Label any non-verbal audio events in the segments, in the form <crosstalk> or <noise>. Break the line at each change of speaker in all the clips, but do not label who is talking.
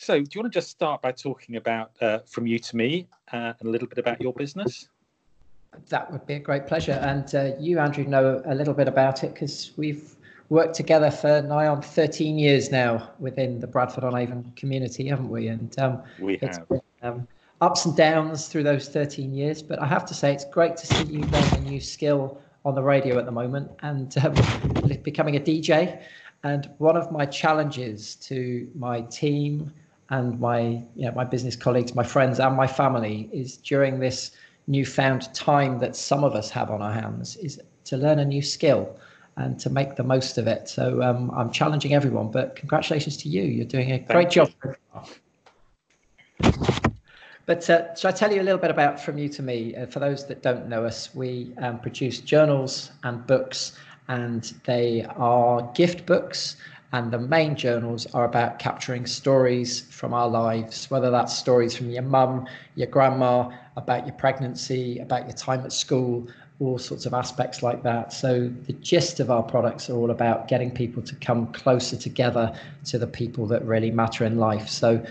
So, do you want to just start by talking about uh, From You to Me uh, and a little bit about your business?
That would be a great pleasure. And uh, you, Andrew, know a little bit about it because we've worked together for nigh on 13 years now within the Bradford on Avon community, haven't we? And
um, we have. Been, um,
ups and downs through those 13 years. But I have to say, it's great to see you learn a new skill on the radio at the moment and um, becoming a DJ. And one of my challenges to my team and my you know, my business colleagues, my friends, and my family is during this newfound time that some of us have on our hands is to learn a new skill and to make the most of it. So um, I'm challenging everyone, but congratulations to you. You're doing a great job. But uh, shall I tell you a little bit about From You to Me? Uh, for those that don't know us, we um, produce journals and books, and they are gift books. And the main journals are about capturing stories from our lives, whether that's stories from your mum, your grandma, about your pregnancy, about your time at school, all sorts of aspects like that. So the gist of our products are all about getting people to come closer together to the people that really matter in life. So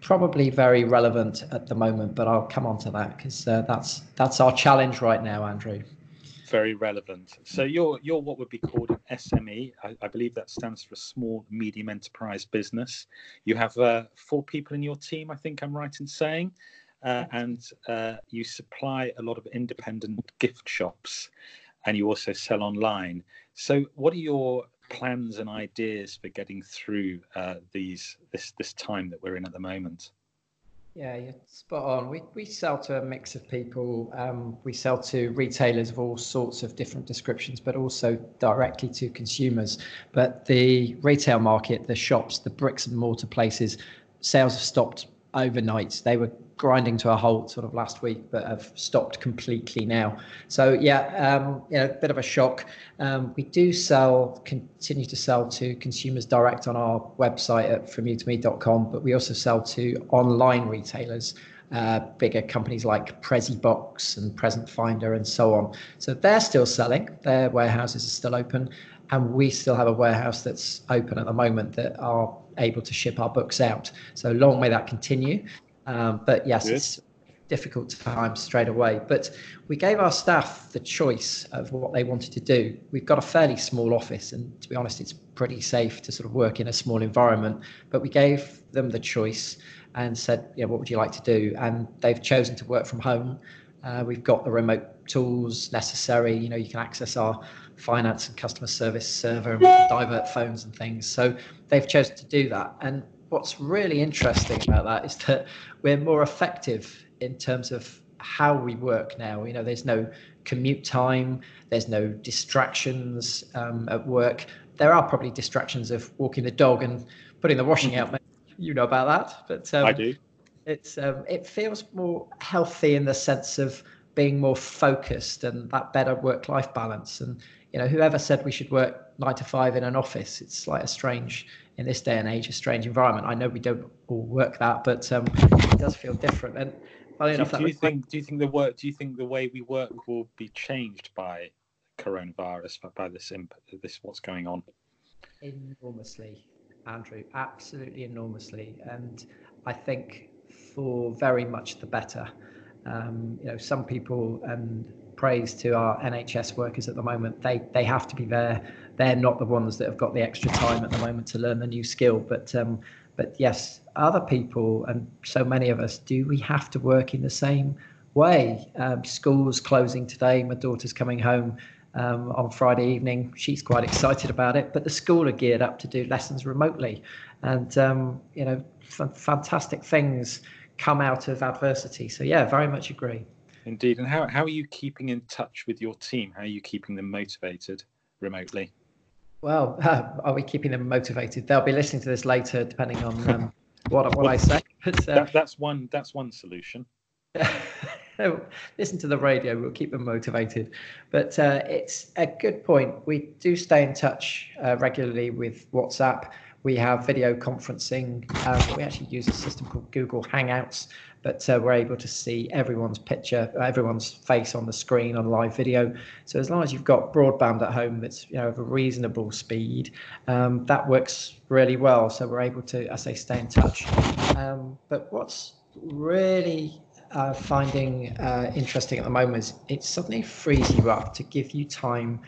probably very relevant at the moment, but I'll come on to that because uh, that's that's our challenge right now, Andrew.
Very relevant. So you're you're what would be called an SME. I, I believe that stands for a small medium enterprise business. You have uh, four people in your team. I think I'm right in saying. Uh, and uh, you supply a lot of independent gift shops and you also sell online. So, what are your plans and ideas for getting through uh, these this this time that we're in at the moment?
Yeah, you're spot on. We we sell to a mix of people. Um, we sell to retailers of all sorts of different descriptions, but also directly to consumers. But the retail market, the shops, the bricks and mortar places, sales have stopped overnight. They were grinding to a halt sort of last week, but have stopped completely now. So yeah, um, know, a bit of a shock. Um, we do sell, continue to sell to consumers direct on our website at fromyoutome.com, but we also sell to online retailers. Uh, bigger companies like Prezzybox and Present Finder and so on. So they're still selling. Their warehouses are still open, and we still have a warehouse that's open at the moment that are able to ship our books out. So long may that continue. Um, but yes, Good. it's difficult time straight away. But we gave our staff the choice of what they wanted to do. We've got a fairly small office, and to be honest, it's pretty safe to sort of work in a small environment. But we gave them the choice and said, "Yeah, what would you like to do?" And they've chosen to work from home. Uh, we've got the remote tools necessary. You know, you can access our finance and customer service server and divert phones and things. So they've chosen to do that. And what's really interesting about that is that we're more effective in terms of how we work now. You know, there's no commute time, there's no distractions um, at work. There are probably distractions of walking the dog and putting the washing out. You know about that,
but um, I do.
It's um, it feels more healthy in the sense of being more focused and that better work-life balance. And you know, whoever said we should work nine to five in an office, it's like a strange in this day and age, a strange environment. I know we don't all work that, but um, it does feel different. And
funny do, enough, do you think do you think the work do you think the way we work will be changed by coronavirus by this this what's going on?
Enormously, Andrew, absolutely enormously, and I think for very much the better. Um, you know, some people and praise to our NHS workers at the moment. They they have to be there. They're not the ones that have got the extra time at the moment to learn the new skill. But um, but yes, other people and so many of us do. We have to work in the same way. Um, schools closing today. My daughter's coming home um, on Friday evening. She's quite excited about it. But the school are geared up to do lessons remotely, and um, you know, f- fantastic things come out of adversity. So yeah, very much agree.
Indeed. And how, how are you keeping in touch with your team? How are you keeping them motivated remotely?
Well, uh, <laughs> are we keeping them motivated? They'll be listening to this later, depending on um, what what well, I say. <laughs>
But, uh, that, that's one that's one solution. <laughs>
listen to the radio. We'll keep them motivated. But uh, it's a good point. We do stay in touch uh, regularly with WhatsApp. We have video conferencing. Um, we actually use a system called Google Hangouts, but uh, we're able to see everyone's picture, everyone's face on the screen on live video. So as long as you've got broadband at home that's you know of a reasonable speed, um, that works really well. So we're able to, I say, stay in touch. Um, but what's really uh, finding uh, interesting at the moment is it suddenly frees you up to give you time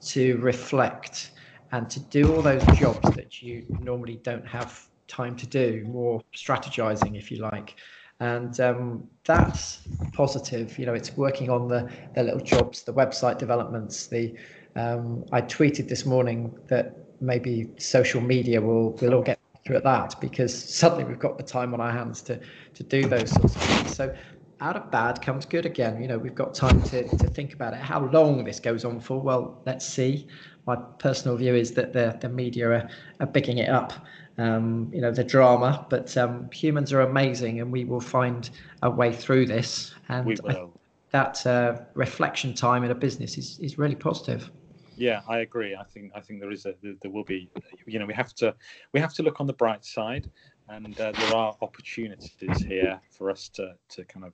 to reflect and to do all those jobs that you normally don't have time to do, more strategizing, if you like. And um, that's positive. You know, it's working on the, the little jobs, the website developments. The um, I tweeted this morning that maybe social media will will all get through at that because suddenly we've got the time on our hands to to do those sorts of things. So out of bad comes good again. You know, we've got time to, to think about it. How long this goes on for, well, let's see. My personal view is that the, the media are, are bigging it up, um, you know, the drama, but um, humans are amazing and we will find a way through this. And
we will.
that uh, reflection time in a business is, is really positive.
Yeah, I agree. I think I think there is a there will be, you know, we have to we have to look on the bright side, and uh, there are opportunities here for us to to kind of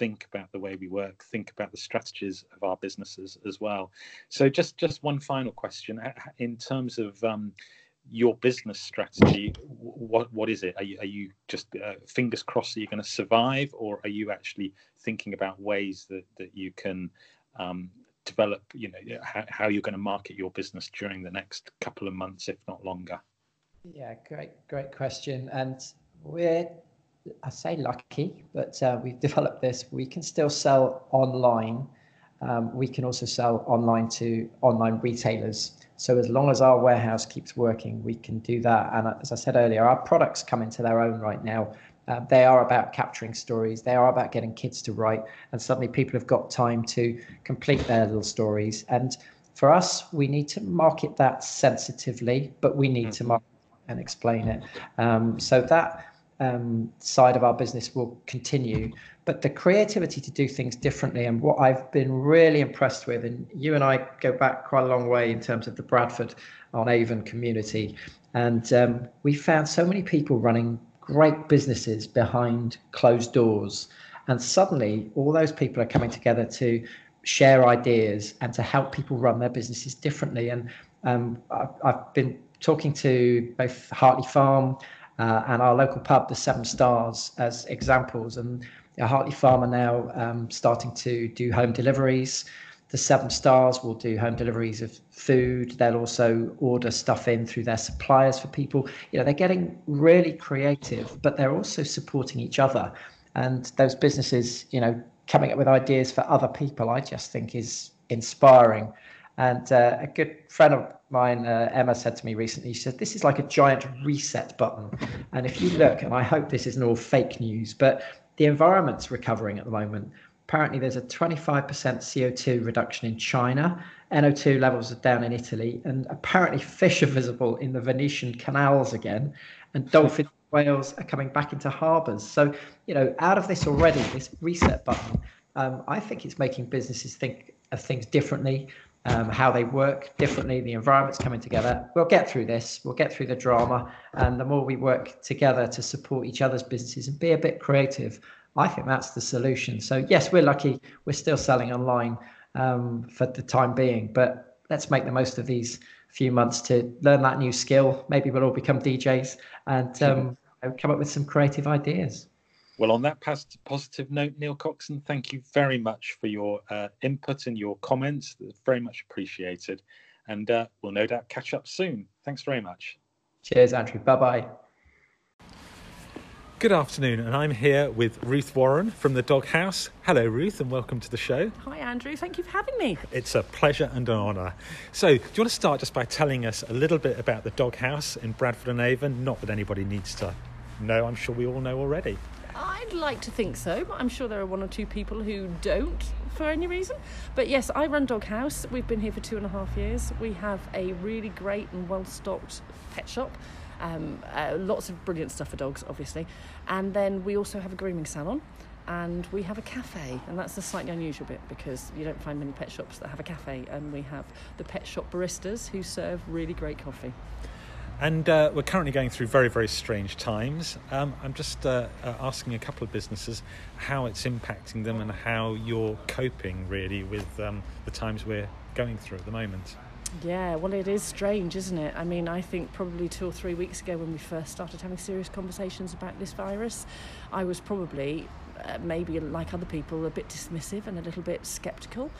think about the way we work, think about the strategies of our businesses as well. So, just just one final question in terms of um, your business strategy. What what is it? Are you, are you just uh, fingers crossed that you're going to survive, or are you actually thinking about ways that that you can um, develop? You know how, how you're going to market your business during the next couple of months, if not longer.
Yeah, great, great question. And we're I say lucky, but uh, we've <laughs> developed this. We can still sell online. Um, we can also sell online to online retailers. So as long as our warehouse keeps working, we can do that. And uh, as I said earlier, our products come into their own right now. Uh, they are about capturing stories. They are about getting kids to write. And suddenly people have got time to complete their little stories. And for us, we need to market that sensitively, but we need mm-hmm. to market and explain it. Um, so that um, side of our business will continue. But the creativity to do things differently, and what I've been really impressed with, and you and I go back quite a long way in terms of the Bradford on Avon community, and um, we found so many people running great businesses behind closed doors. And suddenly, all those people are coming together to share ideas and to help people run their businesses differently. And um, I've, I've been talking to both Hartley Farm uh, and our local pub, the Seven Stars, as examples. And Hartley Farm are now um, starting to do home deliveries. The Seven Stars will do home deliveries of food. They'll also order stuff in through their suppliers for people. You know, they're getting really creative, but they're also supporting each other. And those businesses, you know, coming up with ideas for other people, I just think is inspiring. And uh, a good friend of mine, uh, Emma, said to me recently, she said, This is like a giant reset button. And if you look, and I hope this isn't all fake news, but the environment's recovering at the moment. Apparently, there's a 25% CO2 reduction in China. NO2 levels are down in Italy. And apparently, fish are visible in the Venetian canals again. And dolphin whales are coming back into harbours. So, you know, out of this already, this reset button, um, I think it's making businesses think of things differently um, how they work differently, the environment's coming together. We'll get through this, we'll get through the drama. And the more we work together to support each other's businesses and be a bit creative, I think that's the solution. So, yes, we're lucky, we're still selling online um, for the time being, but let's make the most of these few months to learn that new skill. Maybe we'll all become DJs and um, come up with some creative ideas.
Well, on that positive note, Neil Coxon, thank you very much for your uh, input and your comments. Very much appreciated. And uh, we'll no doubt catch up soon. Thanks very much.
Cheers, Andrew. Bye bye.
Good afternoon, and I'm here with Ruth Warren from the Dog House. Hello, Ruth, and welcome to the show.
Hi, Andrew. Thank you for having me.
It's a pleasure and an honour. So, do you want to start just by telling us a little bit about the Dog House in Bradford and Avon? Not that anybody needs to know, I'm sure we all know already.
I'd like to think so, but I'm sure there are one or two people who don't for any reason. But yes, I run Dog House. We've been here for two and a half years. We have a really great and well stocked pet shop. Um, uh, lots of brilliant stuff for dogs, obviously. And then we also have a grooming salon and we have a cafe. And that's the slightly unusual bit because you don't find many pet shops that have a cafe. And we have the pet shop baristas who serve really great coffee.
And uh, we're currently going through very, very strange times. Um, I'm just uh, uh, asking a couple of businesses how it's impacting them and how you're coping really with um, the times we're going through at the moment.
Yeah, well, it is strange, isn't it? I mean, I think probably two or three weeks ago when we first started having serious conversations about this virus, I was probably, uh, maybe like other people, a bit dismissive and a little bit sceptical.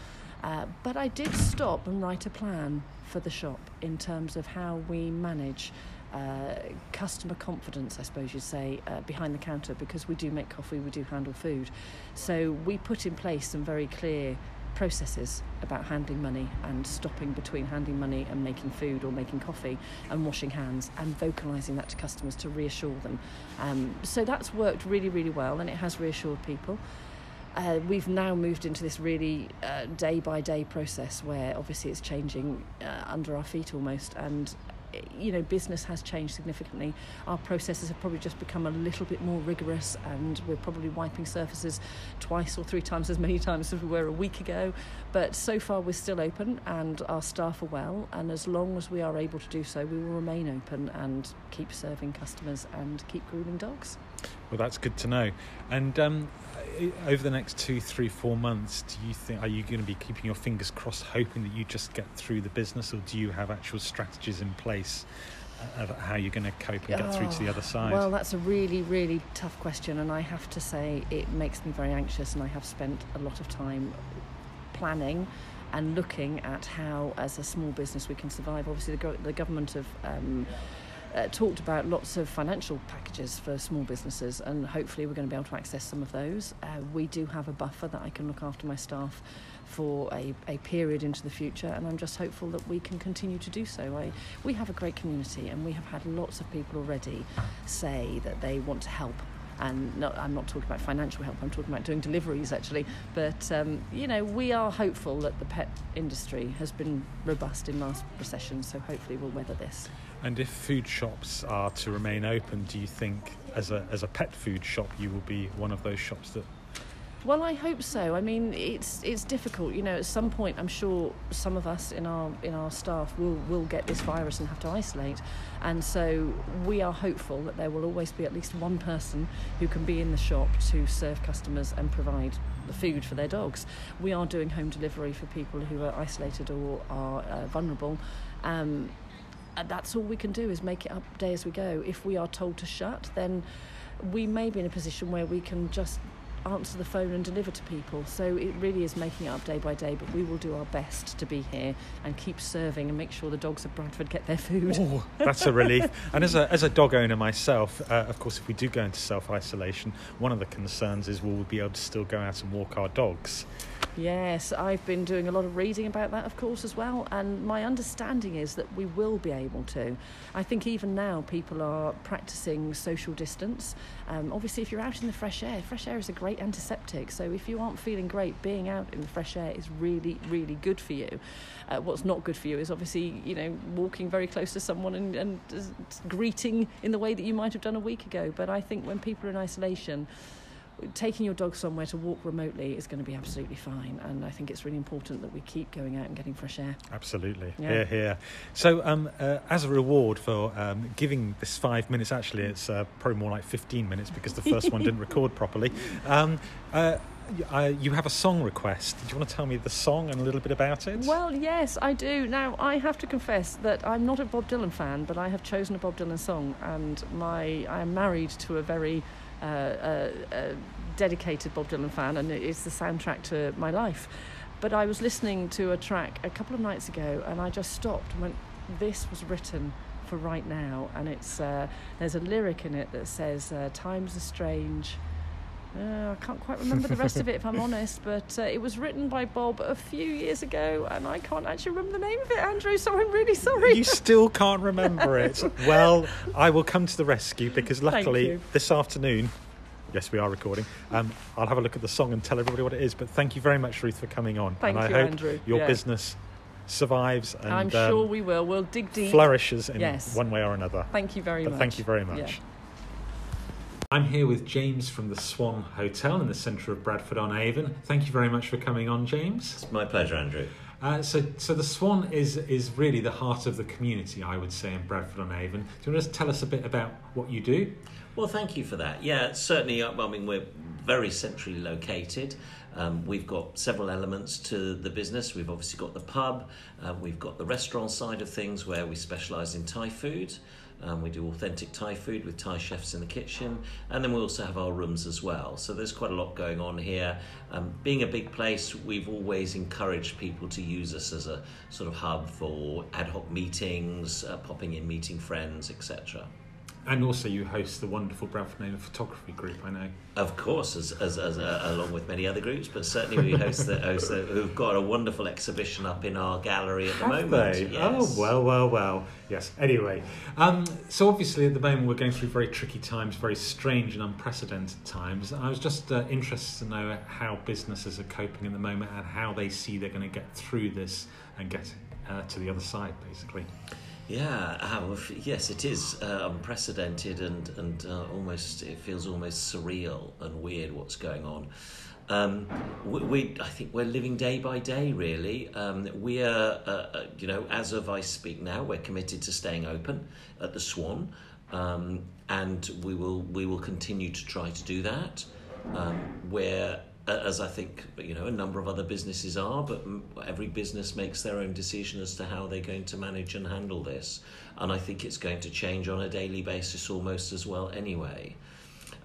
Uh, but I did stop and write a plan for the shop in terms of how we manage uh, customer confidence, I suppose you'd say, uh, behind the counter because we do make coffee, we do handle food. So we put in place some very clear processes about handling money and stopping between handing money and making food or making coffee and washing hands and vocalizing that to customers to reassure them. Um, so that's worked really, really well and it has reassured people. Uh, we've now moved into this really day by day process where obviously it's changing uh, under our feet almost, and you know, business has changed significantly. Our processes have probably just become a little bit more rigorous, and we're probably wiping surfaces twice or three times as many <laughs> times as we were a week ago. But so far, we're still open, and our staff are well. And as long as we are able to do so, we will remain open and keep serving customers and keep grooming dogs.
Well, that's good to know. And um, over the next two, three, four months, do you think are you going to be keeping your fingers crossed, hoping that you just get through the business, or do you have actual strategies in place? Uh, of how you're going to cope and get oh, through to the other side?
Well, that's a really, really tough question, and I have to say it makes me very anxious, and I have spent a lot of time planning and looking at how, as a small business, we can survive. Obviously, the, the government have. Um, uh, talked about lots of financial packages for small businesses, and hopefully we're going to be able to access some of those. Uh, we do have a buffer that I can look after my staff for a, a period into the future, and I'm just hopeful that we can continue to do so. I, we have a great community, and we have had lots of people already say that they want to help and not, I'm not talking about financial help, I'm talking about doing deliveries actually. But um, you know, we are hopeful that the pet industry has been robust in last recession, so hopefully we'll weather this.
And if food shops are to remain open, do you think, as a as a pet food shop, you will be one of those shops that
well, I hope so. I mean, it's it's difficult. You know, at some point, I'm sure some of us in our in our staff will will get this virus and have to isolate, and so we are hopeful that there will always be at least one person who can be in the shop to serve customers and provide the food for their dogs. We are doing home delivery for people who are isolated or are uh, vulnerable. Um, Uh, that's all we can do is make it up day as we go. If we are told to shut, then we may be in a position where we can just answer the phone and deliver to people. So it really is making it up day by day, but we will do our best to be here and keep serving and make sure the dogs of Bradford get their food.
Oh, that's a relief. and as a, as a dog owner myself, uh, of course, if we do go into self isolation, one of the concerns is will we be able to still go out and walk our dogs?
Yes, I've been doing a lot of reading about that, of course, as well. And my understanding is that we will be able to. I think even now people are practicing social distance. Um, obviously, if you're out in the fresh air, fresh air is a great antiseptic. So if you aren't feeling great, being out in the fresh air is really, really good for you. Uh, what's not good for you is obviously, you know, walking very close to someone and, and greeting in the way that you might have done a week ago. But I think when people are in isolation, taking your dog somewhere to walk remotely is going to be absolutely fine. And I think it's really important that we keep going out and getting fresh air.
Absolutely. Yeah. Here, here. So, um, uh, as a reward for um, giving this five minutes, actually, it's uh, probably more like 15 minutes because the first one didn't <laughs> record properly. Um, uh, uh, you have a song request. Do you want to tell me the song and a little bit about it?
Well, yes, I do. Now, I have to confess that I'm not a Bob Dylan fan, but I have chosen a Bob Dylan song, and my I am married to a very a, a dedicated Bob Dylan fan, and it's the soundtrack to my life. But I was listening to a track a couple of nights ago, and I just stopped and went, "This was written for right now." And it's uh, there's a lyric in it that says, uh, "Times are strange." Uh, I can't quite remember the rest of it if I'm honest, but uh, it was written by Bob a few years ago, and I can't actually remember the name of it, Andrew. So I'm really sorry.
You still can't remember it. <laughs> well, I will come to the rescue because luckily this afternoon, yes, we are recording. Um, I'll have a look at the song and tell everybody what it is. But thank you very much, Ruth, for coming on.
Thank
and
you,
I hope
Andrew.
Your
yeah.
business survives and
I'm sure um, we will. We'll dig deep.
Flourishes in yes. one way or another.
Thank you very
but
much.
Thank you very much. Yeah. I'm here with James from the Swan Hotel in the centre of Bradford on Avon. Thank you very much for coming on, James.
It's my pleasure, Andrew.
Uh, so, so the Swan is is really the heart of the community, I would say, in Bradford on Avon. Do you want to tell us a bit about what you do?
Well, thank you for that. Yeah, certainly. I mean, we're very centrally located. Um, we've got several elements to the business. We've obviously got the pub, uh, we've got the restaurant side of things where we specialise in Thai food. Um, we do authentic Thai food with Thai chefs in the kitchen, and then we also have our rooms as well. So there's quite a lot going on here. Um, being a big place, we've always encouraged people to use us as a sort of hub for ad hoc meetings, uh, popping in, meeting friends, etc.
And also, you host the wonderful Bradford Avon Photography Group, I know.
Of course, as, as, as uh, along with many other groups, but certainly we host the, host the, who've got a wonderful exhibition up in our gallery at the
Have
moment.
They?
Yes.
Oh well, well, well. Yes. Anyway, um, so obviously at the moment we're going through very tricky times, very strange and unprecedented times. I was just uh, interested to know how businesses are coping at the moment and how they see they're going to get through this and get uh, to the other side, basically.
Yeah, uh, yes, it is uh, unprecedented and and uh, almost it feels almost surreal and weird what's going on. Um, we, we, I think we're living day by day. Really, um, we are, uh, uh, you know, as of I speak now, we're committed to staying open at the Swan, um, and we will we will continue to try to do that. Um, we're as I think you know a number of other businesses are, but every business makes their own decision as to how they're going to manage and handle this, and I think it's going to change on a daily basis almost as well anyway.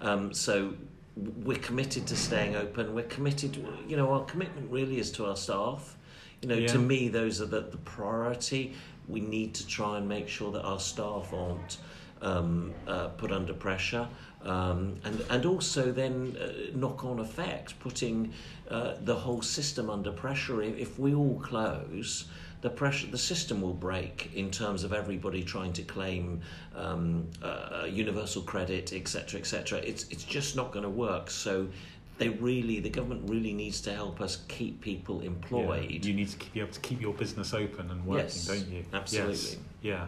Um, so we're committed to staying open. We're committed, you know, our commitment really is to our staff. You know,
Yeah.
to me, those are the, the priority. We need to try and make sure that our staff aren't um, uh, put under pressure. Um, and, and also then uh, knock on effect, putting uh, the whole system under pressure. If, if we all close, the pressure, the system will break in terms of everybody trying to claim um, uh, universal credit, etc., etc. It's it's just not going to work. So they really, the government really needs to help us keep people employed.
Yeah, You need to keep, be able to keep your business open and working,
Yes,
don't you?
absolutely.
Yes. Yeah.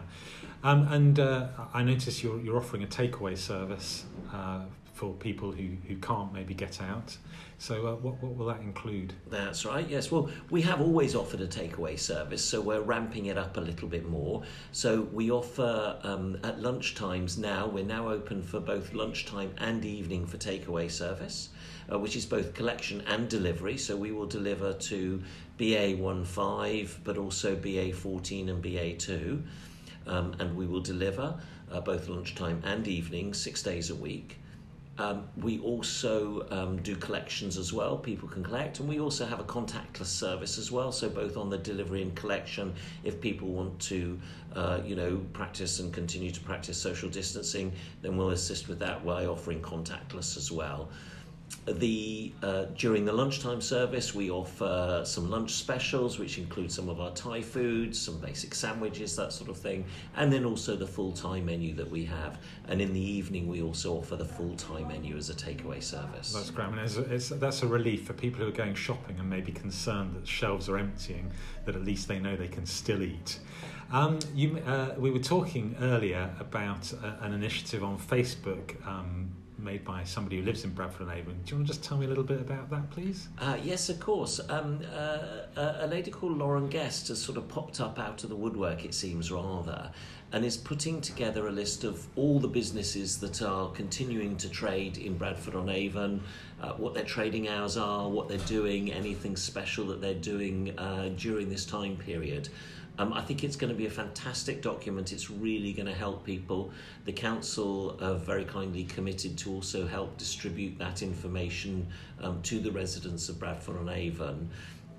Um, and uh, I notice you're, you're offering a takeaway service uh, for people who, who can't maybe get out. So uh, what, what will that include?
That's right, yes. Well, we have always offered a takeaway service, so we're ramping it up a little bit more. So we offer um, at lunchtimes now, we're now open for both lunchtime and evening for takeaway service, uh, which is both collection and delivery. So we will deliver to BA15, but also BA14 and BA2. Um, and we will deliver uh, both lunchtime and evening, six days a week. Um, we also um, do collections as well. People can collect, and we also have a contactless service as well. So both on the delivery and collection, if people want to, uh, you know, practice and continue to practice social distancing, then we'll assist with that by offering contactless as well. The uh, during the lunchtime service, we offer some lunch specials, which include some of our Thai foods, some basic sandwiches, that sort of thing, and then also the full Thai menu that we have. And in the evening, we also offer the full Thai menu as a takeaway service.
That's great. Mean, it's, it's, that's a relief for people who are going shopping and maybe concerned that shelves are emptying, that at least they know they can still eat. Um, you, uh, we were talking earlier about uh, an initiative on Facebook um, made by somebody who lives in Bradford and Avon. Do you want to just tell me a little bit about that, please?
Uh, yes, of course. Um, uh, a lady called Lauren Guest has sort of popped up out of the woodwork, it seems rather, and is putting together a list of all the businesses that are continuing to trade in Bradford on Avon, uh, what their trading hours are, what they're doing, anything special that they're doing uh, during this time period. Um, I think it's going to be a fantastic document. It's really going to help people. The council are very kindly committed to also help distribute that information um, to the residents of Bradford on Avon.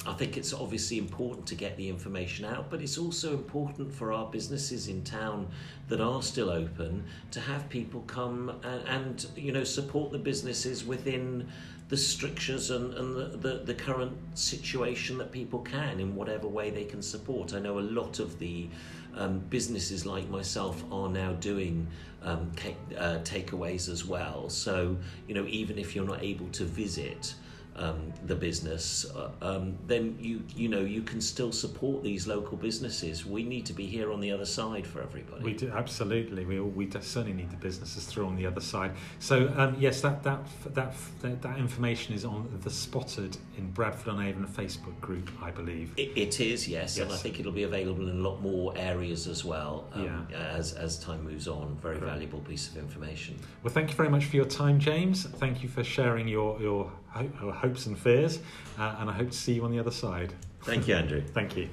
I think it's obviously important to get the information out, but it's also important for our businesses in town that are still open to have people come and, and you know support the businesses within the strictures and, and the, the, the current situation that people can in whatever way they can support. I know a lot of the um, businesses like myself are now doing um, ca- uh, takeaways as well. So, you know, even if you're not able to visit, um, the business, uh, um, then you you know you can still support these local businesses. We need to be here on the other side for everybody.
We do absolutely. We all, we certainly need the businesses through on the other side. So um, yes, that, that that that that information is on the Spotted in Bradford on Avon Facebook group, I believe.
It, it is yes, and I think it'll be available in a lot more areas as well um,
Yeah.
as as time moves on. Very valuable piece of information.
Well, thank you very much for your time, James. Thank you for sharing your your hopes and fears, uh, and I hope to see you on the other side.
Thank you, Andrew.
Thank you.